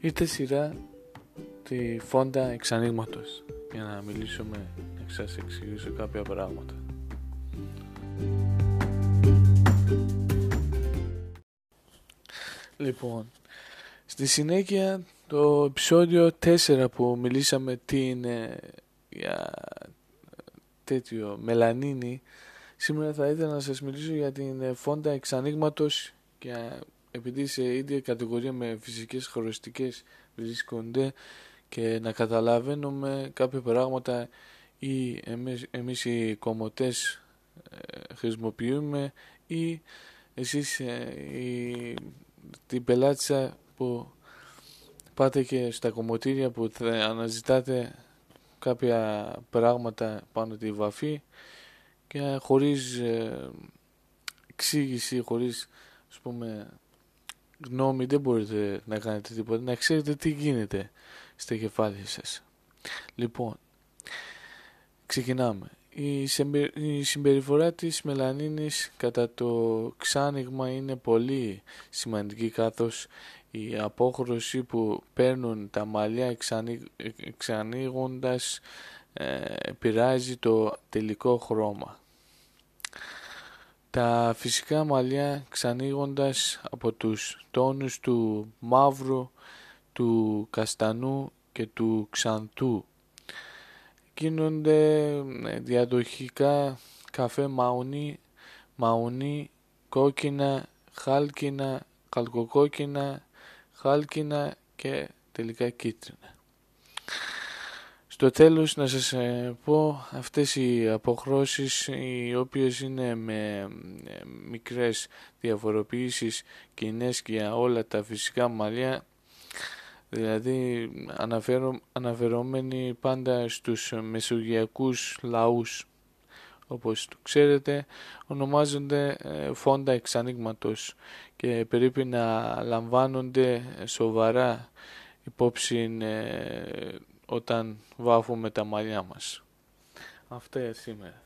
Ήρθε σειρά τη φόντα εξανοίγματος για να μιλήσουμε, να σας εξηγήσω κάποια πράγματα. Λοιπόν, στη συνέχεια το επεισόδιο 4 που μιλήσαμε τι είναι για τέτοιο μελανίνη σήμερα θα ήθελα να σας μιλήσω για την φόντα εξανοίγματος και επειδή σε ίδια κατηγορία με φυσικές χωριστικές βρίσκονται και να καταλαβαίνουμε κάποια πράγματα ή εμείς, εμείς οι κομμωτές ε, χρησιμοποιούμε ή εσείς ε, η, την πελάτησα που πάτε και στα κομμωτήρια που θα αναζητάτε κάποια πράγματα πάνω τη βαφή και χωρίς ε, εξήγηση, χωρίς ας πούμε γνώμη δεν μπορείτε να κάνετε τίποτα, να ξέρετε τι γίνεται στα κεφάλια σας. Λοιπόν, ξεκινάμε. Η συμπεριφορά της μελανίνης κατά το ξάνοιγμα είναι πολύ σημαντική καθώς η απόχρωση που παίρνουν τα μαλλιά εξανοίγοντας ε, επηρεάζει το τελικό χρώμα. Τα φυσικά μαλλιά ξανοίγοντας από τους τόνους του μαύρου, του καστανού και του ξανθού. Γίνονται ε, διαδοχικά καφέ μαουνί, μαουνί, κόκκινα, χάλκινα, καλκοκόκκινα, χάλκινα και τελικά κίτρινα. Στο τέλος να σας ε, πω αυτές οι αποχρώσεις οι οποίες είναι με ε, μικρές διαφοροποιήσεις κοινές για όλα τα φυσικά μαλλιά. Δηλαδή αναφέρω, αναφερόμενοι πάντα στους μεσογειακούς λαούς. Όπως το ξέρετε ονομάζονται ε, φόντα εξανοίγματος και περίπου να λαμβάνονται σοβαρά υπόψη όταν βάφουμε τα μαλλιά μας. Αυτά σήμερα.